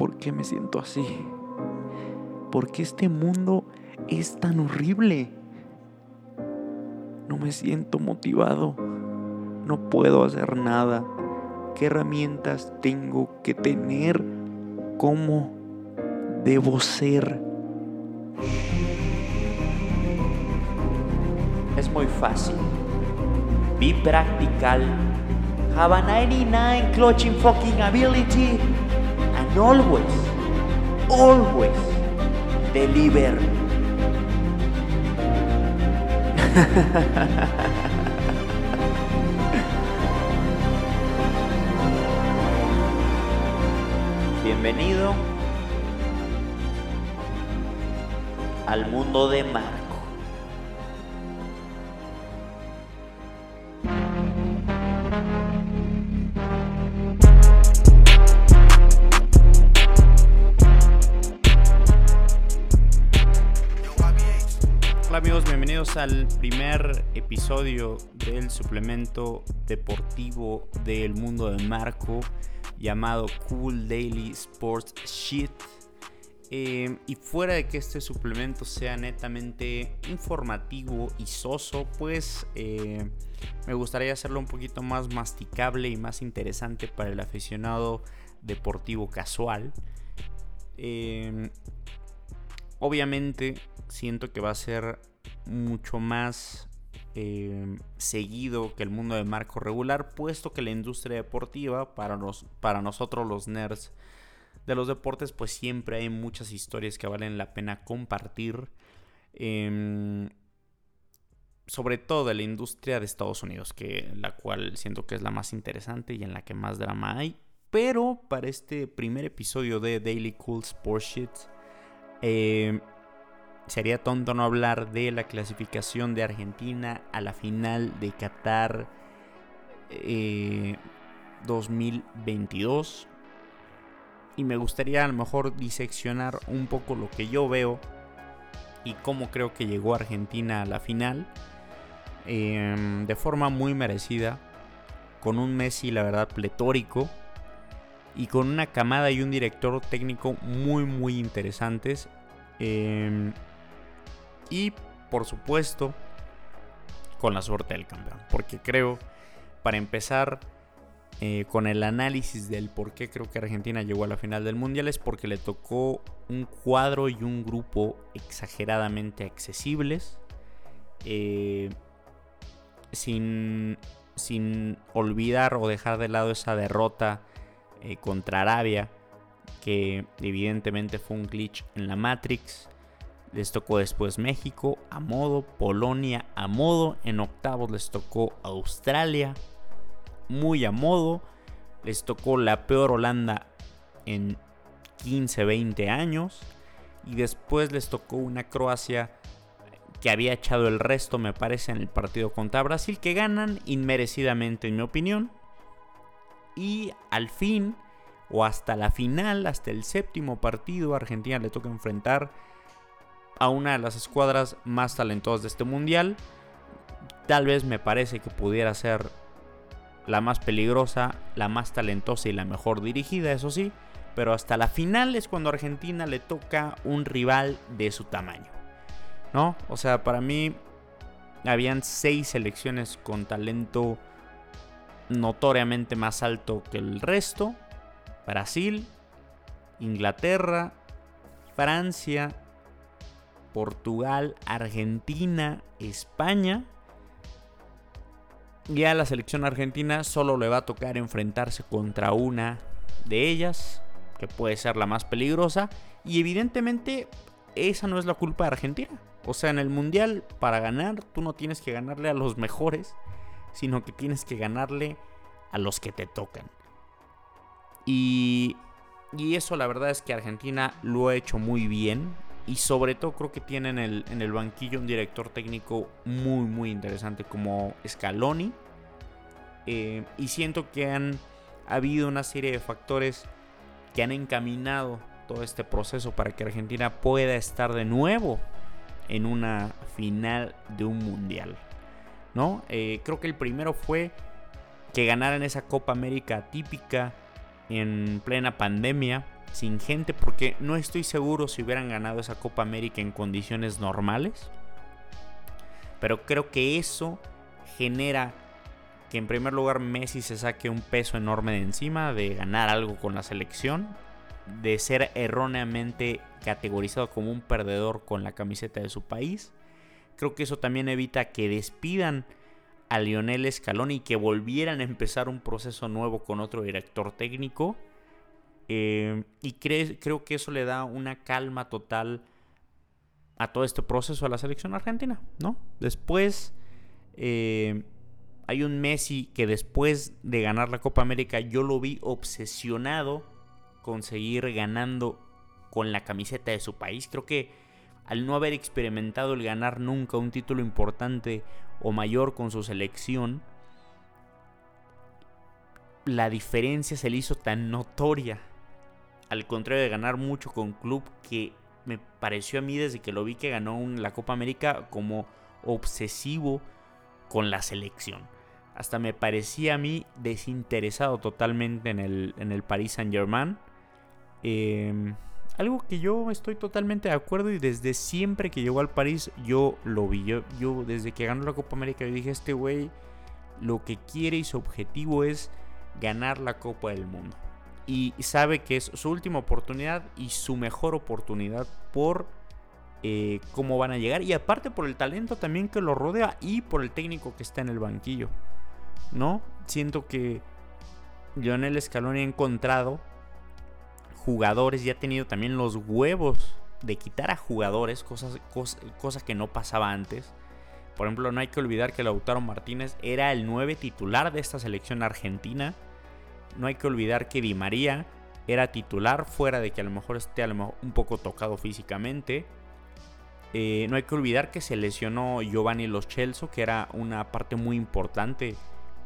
por qué me siento así. ¿Por qué este mundo es tan horrible? No me siento motivado. No puedo hacer nada. ¿Qué herramientas tengo que tener? ¿Cómo debo ser? Es muy fácil. Be practical. Have a 99 clutching fucking ability. Always, always deliver. Bienvenido al mundo de Marco. Al primer episodio del suplemento deportivo del mundo de Marco llamado Cool Daily Sports Shit. Eh, y fuera de que este suplemento sea netamente informativo y soso, pues eh, me gustaría hacerlo un poquito más masticable y más interesante para el aficionado deportivo casual. Eh, obviamente siento que va a ser mucho más seguido que el mundo de marco regular, puesto que la industria deportiva, para, los, para nosotros los nerds de los deportes, pues siempre hay muchas historias que valen la pena compartir. Em, sobre todo de la industria de Estados Unidos, que la cual siento que es la más interesante y en la que más drama hay. Pero para este primer episodio de Daily Cool Sports Shit, em, sería tonto no hablar de la clasificación de Argentina a la final de Qatar 2022. Eh, y me gustaría a lo mejor diseccionar un poco lo que yo veo y cómo creo que llegó Argentina a la final. Em, de forma muy merecida, con un Messi la verdad pletórico y con una camada y un director técnico muy muy interesantes. Em, y por supuesto con la suerte del campeón. Porque creo, para empezar eh, con el análisis del por qué creo que Argentina llegó a la final del Mundial, es porque le tocó un cuadro y un grupo exageradamente accesibles. Eh, sin, sin olvidar o dejar de lado esa derrota eh, contra Arabia, que evidentemente fue un glitch en la Matrix. Les tocó después México a modo, Polonia a modo, en octavos les tocó Australia muy a modo, les tocó la peor Holanda en 15, 20 años y después les tocó una Croacia que había echado el resto, me parece, en el partido contra Brasil, que ganan inmerecidamente en mi opinión. Y al fin, o hasta la final, hasta el séptimo partido, Argentina le toca enfrentar a una de las escuadras más talentosas de este mundial. Tal vez me parece que pudiera ser la más peligrosa, la más talentosa y la mejor dirigida, eso sí. Pero hasta la final es cuando Argentina le toca un rival de su tamaño. ¿No? O sea, para mí habían seis selecciones con talento notoriamente más alto que el resto. Brasil, Inglaterra, Francia, Portugal, Argentina, España. Y a la selección argentina solo le va a tocar enfrentarse contra una de ellas, que puede ser la más peligrosa. Y evidentemente esa no es la culpa de Argentina. O sea, en el Mundial, para ganar, tú no tienes que ganarle a los mejores, sino que tienes que ganarle a los que te tocan. Y, y eso la verdad es que Argentina lo ha hecho muy bien. Y sobre todo creo que tiene en el, en el banquillo un director técnico muy, muy interesante como Scaloni. Eh, y siento que han habido una serie de factores que han encaminado todo este proceso para que Argentina pueda estar de nuevo en una final de un mundial. ¿no? Eh, creo que el primero fue que ganaran esa Copa América típica en plena pandemia sin gente, porque no estoy seguro si hubieran ganado esa Copa América en condiciones normales. Pero creo que eso genera que en primer lugar Messi se saque un peso enorme de encima de ganar algo con la selección, de ser erróneamente categorizado como un perdedor con la camiseta de su país. Creo que eso también evita que despidan a Lionel Scaloni y que volvieran a empezar un proceso nuevo con otro director técnico. Eh, y creo que eso le da una calma total a todo este proceso a la selección argentina, ¿no? Después eh, hay un Messi que después de ganar la Copa América yo lo vi obsesionado con seguir ganando con la camiseta de su país. Creo que al no haber experimentado el ganar nunca un título importante o mayor con su selección, la diferencia se le hizo tan notoria. Al contrario de ganar mucho con club que me pareció a mí desde que lo vi que ganó la Copa América como obsesivo con la selección. Hasta me parecía a mí desinteresado totalmente en el, en el Paris Saint Germain. Em, algo que yo estoy totalmente de acuerdo y desde siempre que llegó al París yo lo vi. Yo, desde que ganó la Copa América yo dije, este güey lo que quiere y su objetivo es ganar la Copa del Mundo. Y sabe que es su última oportunidad y su mejor oportunidad por eh, cómo van a llegar. Y aparte por el talento también que lo rodea y por el técnico que está en el banquillo. ¿No? Siento que Lionel Scaloni ha encontrado jugadores y ha tenido también los huevos de quitar a jugadores, cosas, que no pasaba antes. Por ejemplo, no hay que olvidar que Lautaro Martínez era el 9 titular de esta selección argentina. No hay que olvidar que Di María era titular, fuera de que a lo mejor esté un poco tocado físicamente. Eh, no hay que olvidar que se lesionó Giovanni Los Chelso, que era una parte muy importante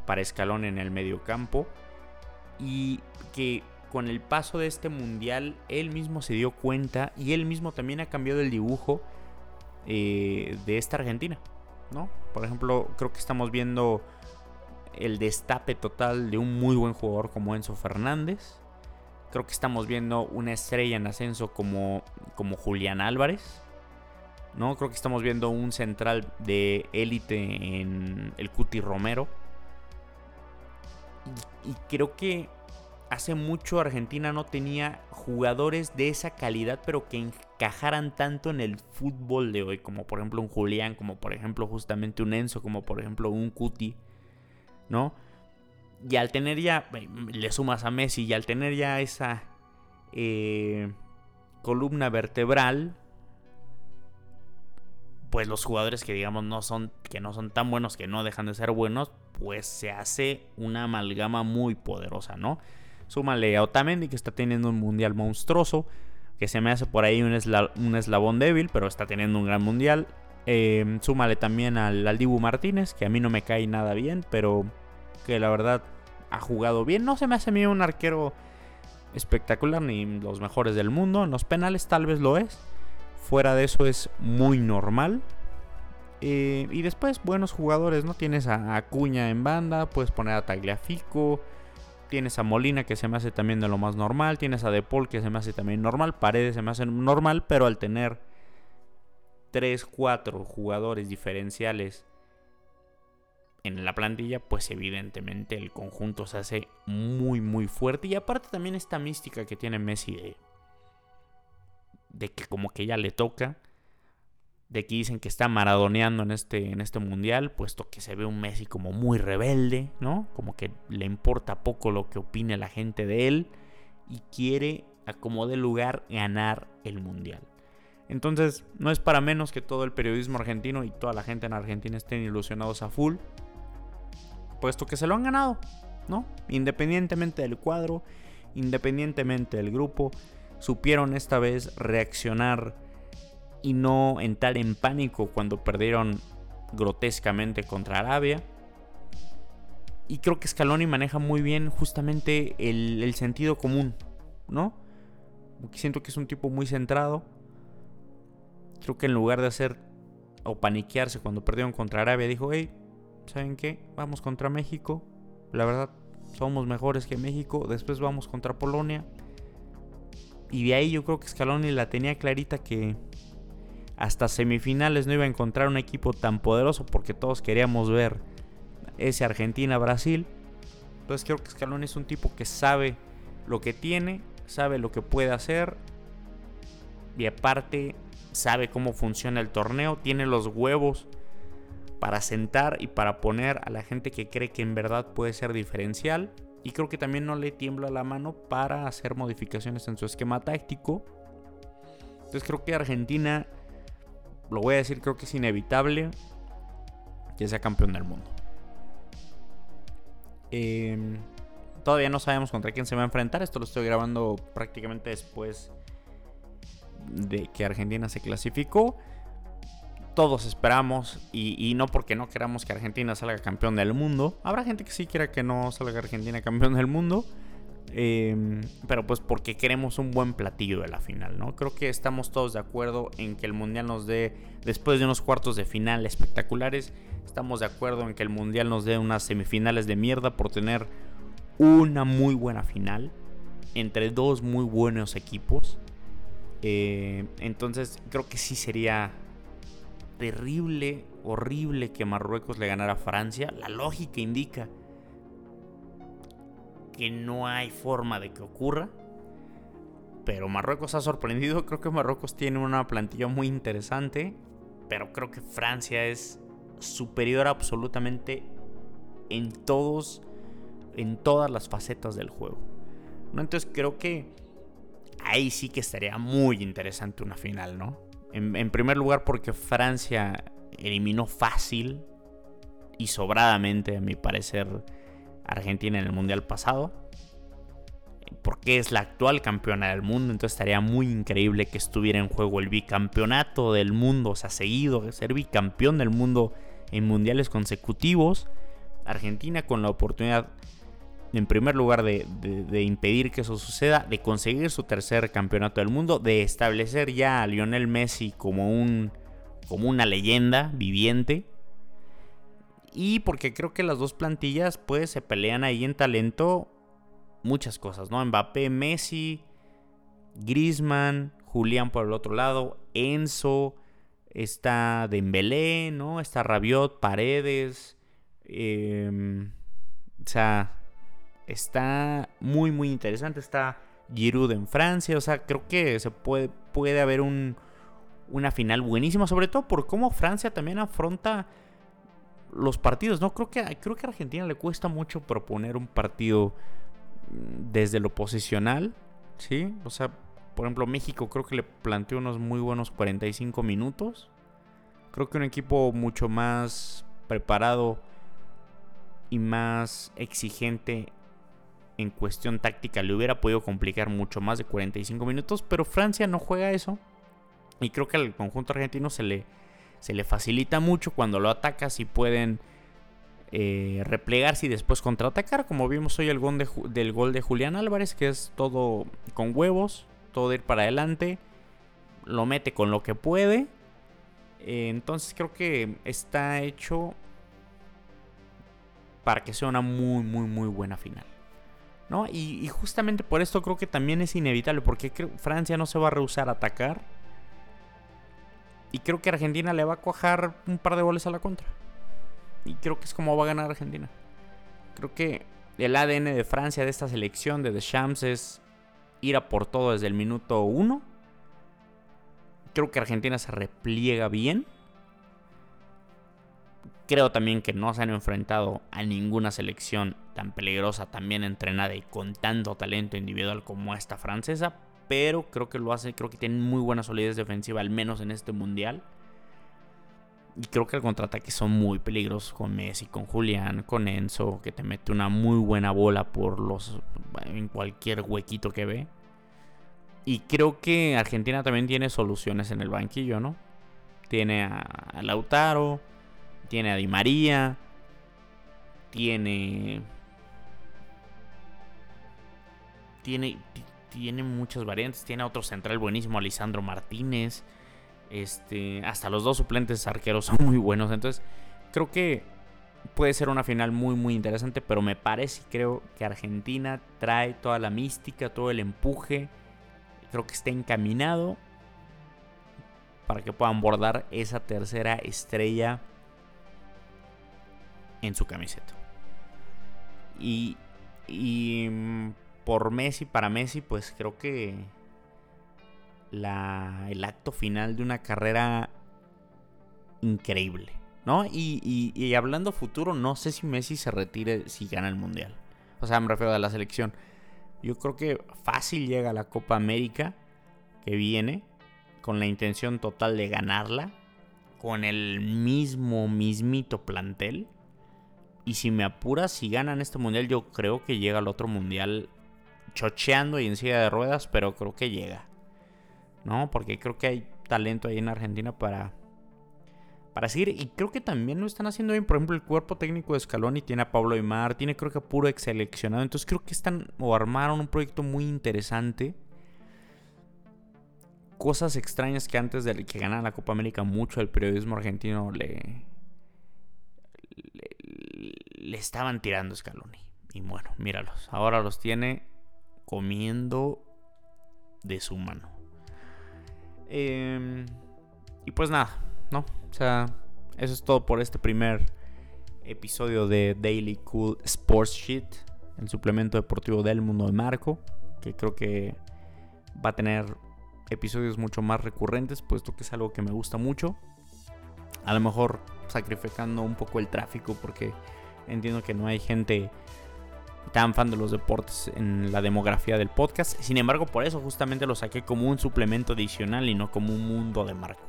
para Escalón en el medio campo. Y que con el paso de este mundial, él mismo se dio cuenta y él mismo también ha cambiado el dibujo eh, de esta Argentina. ¿no? Por ejemplo, creo que estamos viendo el destape total de un muy buen jugador como Enzo Fernández. Creo que estamos viendo una estrella en ascenso como, como Julián Álvarez. ¿no? Creo que estamos viendo un central de élite en el Cuti Romero. Y, creo que hace mucho Argentina no tenía jugadores de esa calidad, pero que encajaran tanto en el fútbol de hoy, como por ejemplo un Julián, como por ejemplo justamente un Enzo, como por ejemplo un Cuti, ¿no? Y al tener ya, le sumas a Messi, y al tener ya esa eh, columna vertebral, pues los jugadores que digamos no son que no son tan buenos que no dejan de ser buenos, pues se hace una amalgama muy poderosa, ¿no? Súmale a Otamendi que está teniendo un mundial monstruoso, que se me hace por ahí un, eslabón débil, pero está teniendo un gran mundial. Em, súmale también al, al Dibu Martínez, que a mí no me cae nada bien, pero que la verdad ha jugado bien. No se me hace a mí un arquero espectacular ni los mejores del mundo. En los penales tal vez lo es. Fuera de eso es muy normal. Eh, y después, buenos jugadores, ¿no? Tienes a Acuña en banda, puedes poner a Tagliafico. Tienes a Molina que se me hace también de lo más normal. Tienes a De Paul que se me hace también normal. Paredes se me hace normal, pero al tener 3, 4 jugadores diferenciales en la plantilla, pues evidentemente el conjunto se hace muy, muy fuerte. Y aparte también esta mística que tiene Messi de que como que ya le toca, de que dicen que está maradoneando en este, en este mundial, puesto que se ve un Messi como muy rebelde, ¿no? Como que le importa poco lo que opine la gente de él y quiere, a como de lugar, ganar el mundial. Entonces, no es para menos que todo el periodismo argentino y toda la gente en Argentina estén ilusionados a full, puesto que se lo han ganado, ¿no? Independientemente del cuadro, independientemente del grupo, supieron esta vez reaccionar y no entrar en pánico cuando perdieron grotescamente contra Arabia. Y creo que Scaloni maneja muy bien justamente el, sentido común, ¿no? siento que es un tipo muy centrado. Creo que en lugar de hacer o paniquearse cuando perdieron contra Arabia, dijo, hey, ¿saben qué? Vamos contra México. La verdad, somos mejores que México. Después vamos contra Polonia Y de ahí yo creo que Scaloni la tenía clarita que hasta semifinales no iba a encontrar un equipo tan poderoso porque todos queríamos ver ese Argentina-Brasil. Entonces creo que Scaloni es un tipo que sabe lo que tiene, sabe lo que puede hacer y aparte sabe cómo funciona el torneo, tiene los huevos para sentar y para poner a la gente que cree que en verdad puede ser diferencial. Y creo que también no le tiembla la mano para hacer modificaciones en su esquema táctico. Entonces creo que Argentina, lo voy a decir, creo que es inevitable que sea campeón del mundo. Em, todavía no sabemos contra quién se va a enfrentar. Esto lo estoy grabando prácticamente después de que Argentina se clasificó. Todos esperamos, y, no porque no queramos que Argentina salga campeón del mundo. Habrá gente que sí quiera que no salga Argentina campeón del mundo. Em, pero pues porque queremos un buen platillo de la final, ¿no? Creo que estamos todos de acuerdo en que el Mundial nos dé, después de unos cuartos de final espectaculares, estamos de acuerdo en que el Mundial nos dé unas semifinales de mierda por tener una muy buena final entre dos muy buenos equipos. Eh, entonces creo que sí sería terrible, horrible que Marruecos le ganara a Francia. La lógica indica que no hay forma de que ocurra. Pero Marruecos ha sorprendido. Creo que Marruecos tiene una plantilla muy interesante. Pero creo que Francia es superior absolutamente en todos, en todas las facetas del juego. ¿No? Entonces creo que ahí sí que estaría muy interesante una final, ¿no? En, primer lugar porque Francia eliminó fácil y sobradamente, a mi parecer, Argentina en el Mundial pasado. Porque es la actual campeona del mundo, entonces estaría muy increíble que estuviera en juego el bicampeonato del mundo, o sea, seguido, ser bicampeón del mundo en mundiales consecutivos. Argentina con la oportunidad en primer lugar, de, impedir que eso suceda, de conseguir su tercer campeonato del mundo, de establecer ya a Lionel Messi como, un, como una leyenda viviente. Y porque creo que las dos plantillas pues se pelean ahí en talento muchas cosas, ¿no? Mbappé, Messi, Griezmann, Julián por el otro lado, Enzo, está Dembélé, ¿no? Está Rabiot, Paredes, em, o sea, está muy, muy interesante. Está Giroud en Francia. O sea, creo que se puede, puede haber un, una final buenísima. Sobre todo por cómo Francia también afronta los partidos. No creo que, creo que a Argentina le cuesta mucho proponer un partido mm, desde lo posicional. ¿Sí? O sea, por ejemplo, México creo que le planteó unos muy buenos 45 minutos. Creo que un equipo mucho más preparado y más exigente en cuestión táctica le hubiera podido complicar mucho más de 45 minutos, pero Francia no juega eso. Y creo que al conjunto argentino se le, se le facilita mucho cuando lo ataca si pueden eh, replegarse y después contraatacar, como vimos hoy el gol de, del gol de Julián Álvarez, que es todo con huevos, todo ir para adelante, lo mete con lo que puede. Eh, entonces creo que está hecho para que sea una muy, muy, muy buena final. ¿No? Y, justamente por esto creo que también es inevitable, porque Francia no se va a rehusar a atacar. Y creo que Argentina le va a cuajar un par de goles a la contra. Y creo que es como va a ganar Argentina. Creo que el ADN de Francia, de esta selección de Deschamps, es ir a por todo desde el minuto 1. Creo que Argentina se repliega bien. Creo también que no se han enfrentado a ninguna selección tan peligrosa, también entrenada y con tanto talento individual como esta francesa. Pero creo que lo hace, creo que tienen muy buena solidez defensiva, al menos en este mundial. Y creo que el contraataque son muy peligrosos con Messi, con Julián, con Enzo, que te mete una muy buena bola por los en cualquier huequito que ve. Y creo que Argentina también tiene soluciones en el banquillo, ¿no? Tiene a Lautaro, tiene a Di María. Tiene. Tiene. Tiene muchas variantes. Tiene otro central buenísimo, Alisandro Martínez. Este. Hasta los dos suplentes arqueros son muy buenos. Entonces, creo que puede ser una final muy, muy interesante. Pero me parece y creo que Argentina trae toda la mística, todo el empuje. creo que está encaminado para que puedan bordar esa tercera estrella en su camiseta. Y, y mm, por Messi, para Messi, pues creo que la, el acto final de una carrera increíble. ¿No? Y, y, hablando futuro, no sé si Messi se retire si gana el Mundial. O sea, me refiero a la selección. Yo creo que fácil llega a la Copa América que viene con la intención total de ganarla, con el mismo, mismito plantel. Y si me apuras, si ganan este mundial, yo creo que llega al otro mundial chocheando y en silla de ruedas, pero creo que llega. ¿No? Porque creo que hay talento ahí en Argentina para, para seguir. Y creo que también lo están haciendo bien. Por ejemplo, el cuerpo técnico de Scaloni tiene a Pablo Aymar, tiene creo que puro ex seleccionado. Entonces creo que están o armaron un proyecto muy interesante cosas extrañas que antes de que ganara la Copa América mucho el periodismo argentino le, estaban tirando Scaloni. Y bueno, míralos. Ahora los tiene comiendo de su mano. Em, y pues nada, ¿no? O sea, eso es todo por este primer episodio de Daily Cool Sports Sheet, el suplemento deportivo del mundo de Marco, que creo que va a tener episodios mucho más recurrentes, puesto que es algo que me gusta mucho. A lo mejor sacrificando un poco el tráfico, porque entiendo que no hay gente tan fan de los deportes en la demografía del podcast. Sin embargo, por eso justamente lo saqué como un suplemento adicional y no como un mundo de marco.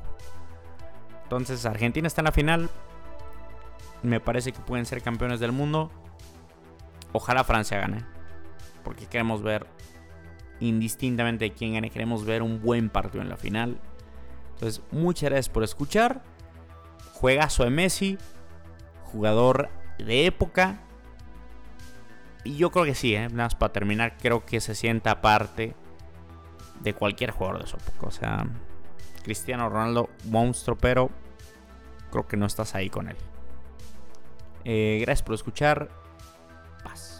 Entonces, Argentina está en la final. Me parece que pueden ser campeones del mundo. Ojalá Francia gane. Porque queremos ver indistintamente de quién gane, queremos ver un buen partido en la final. Entonces, muchas gracias por escuchar. Juegazo de Messi, jugador de época. Y yo creo que sí, ¿eh? nada más para terminar, creo que se sienta aparte de cualquier jugador de su época. O sea, Cristiano Ronaldo, monstruo, pero creo que no estás ahí con él. Eh, gracias por escuchar. Paz.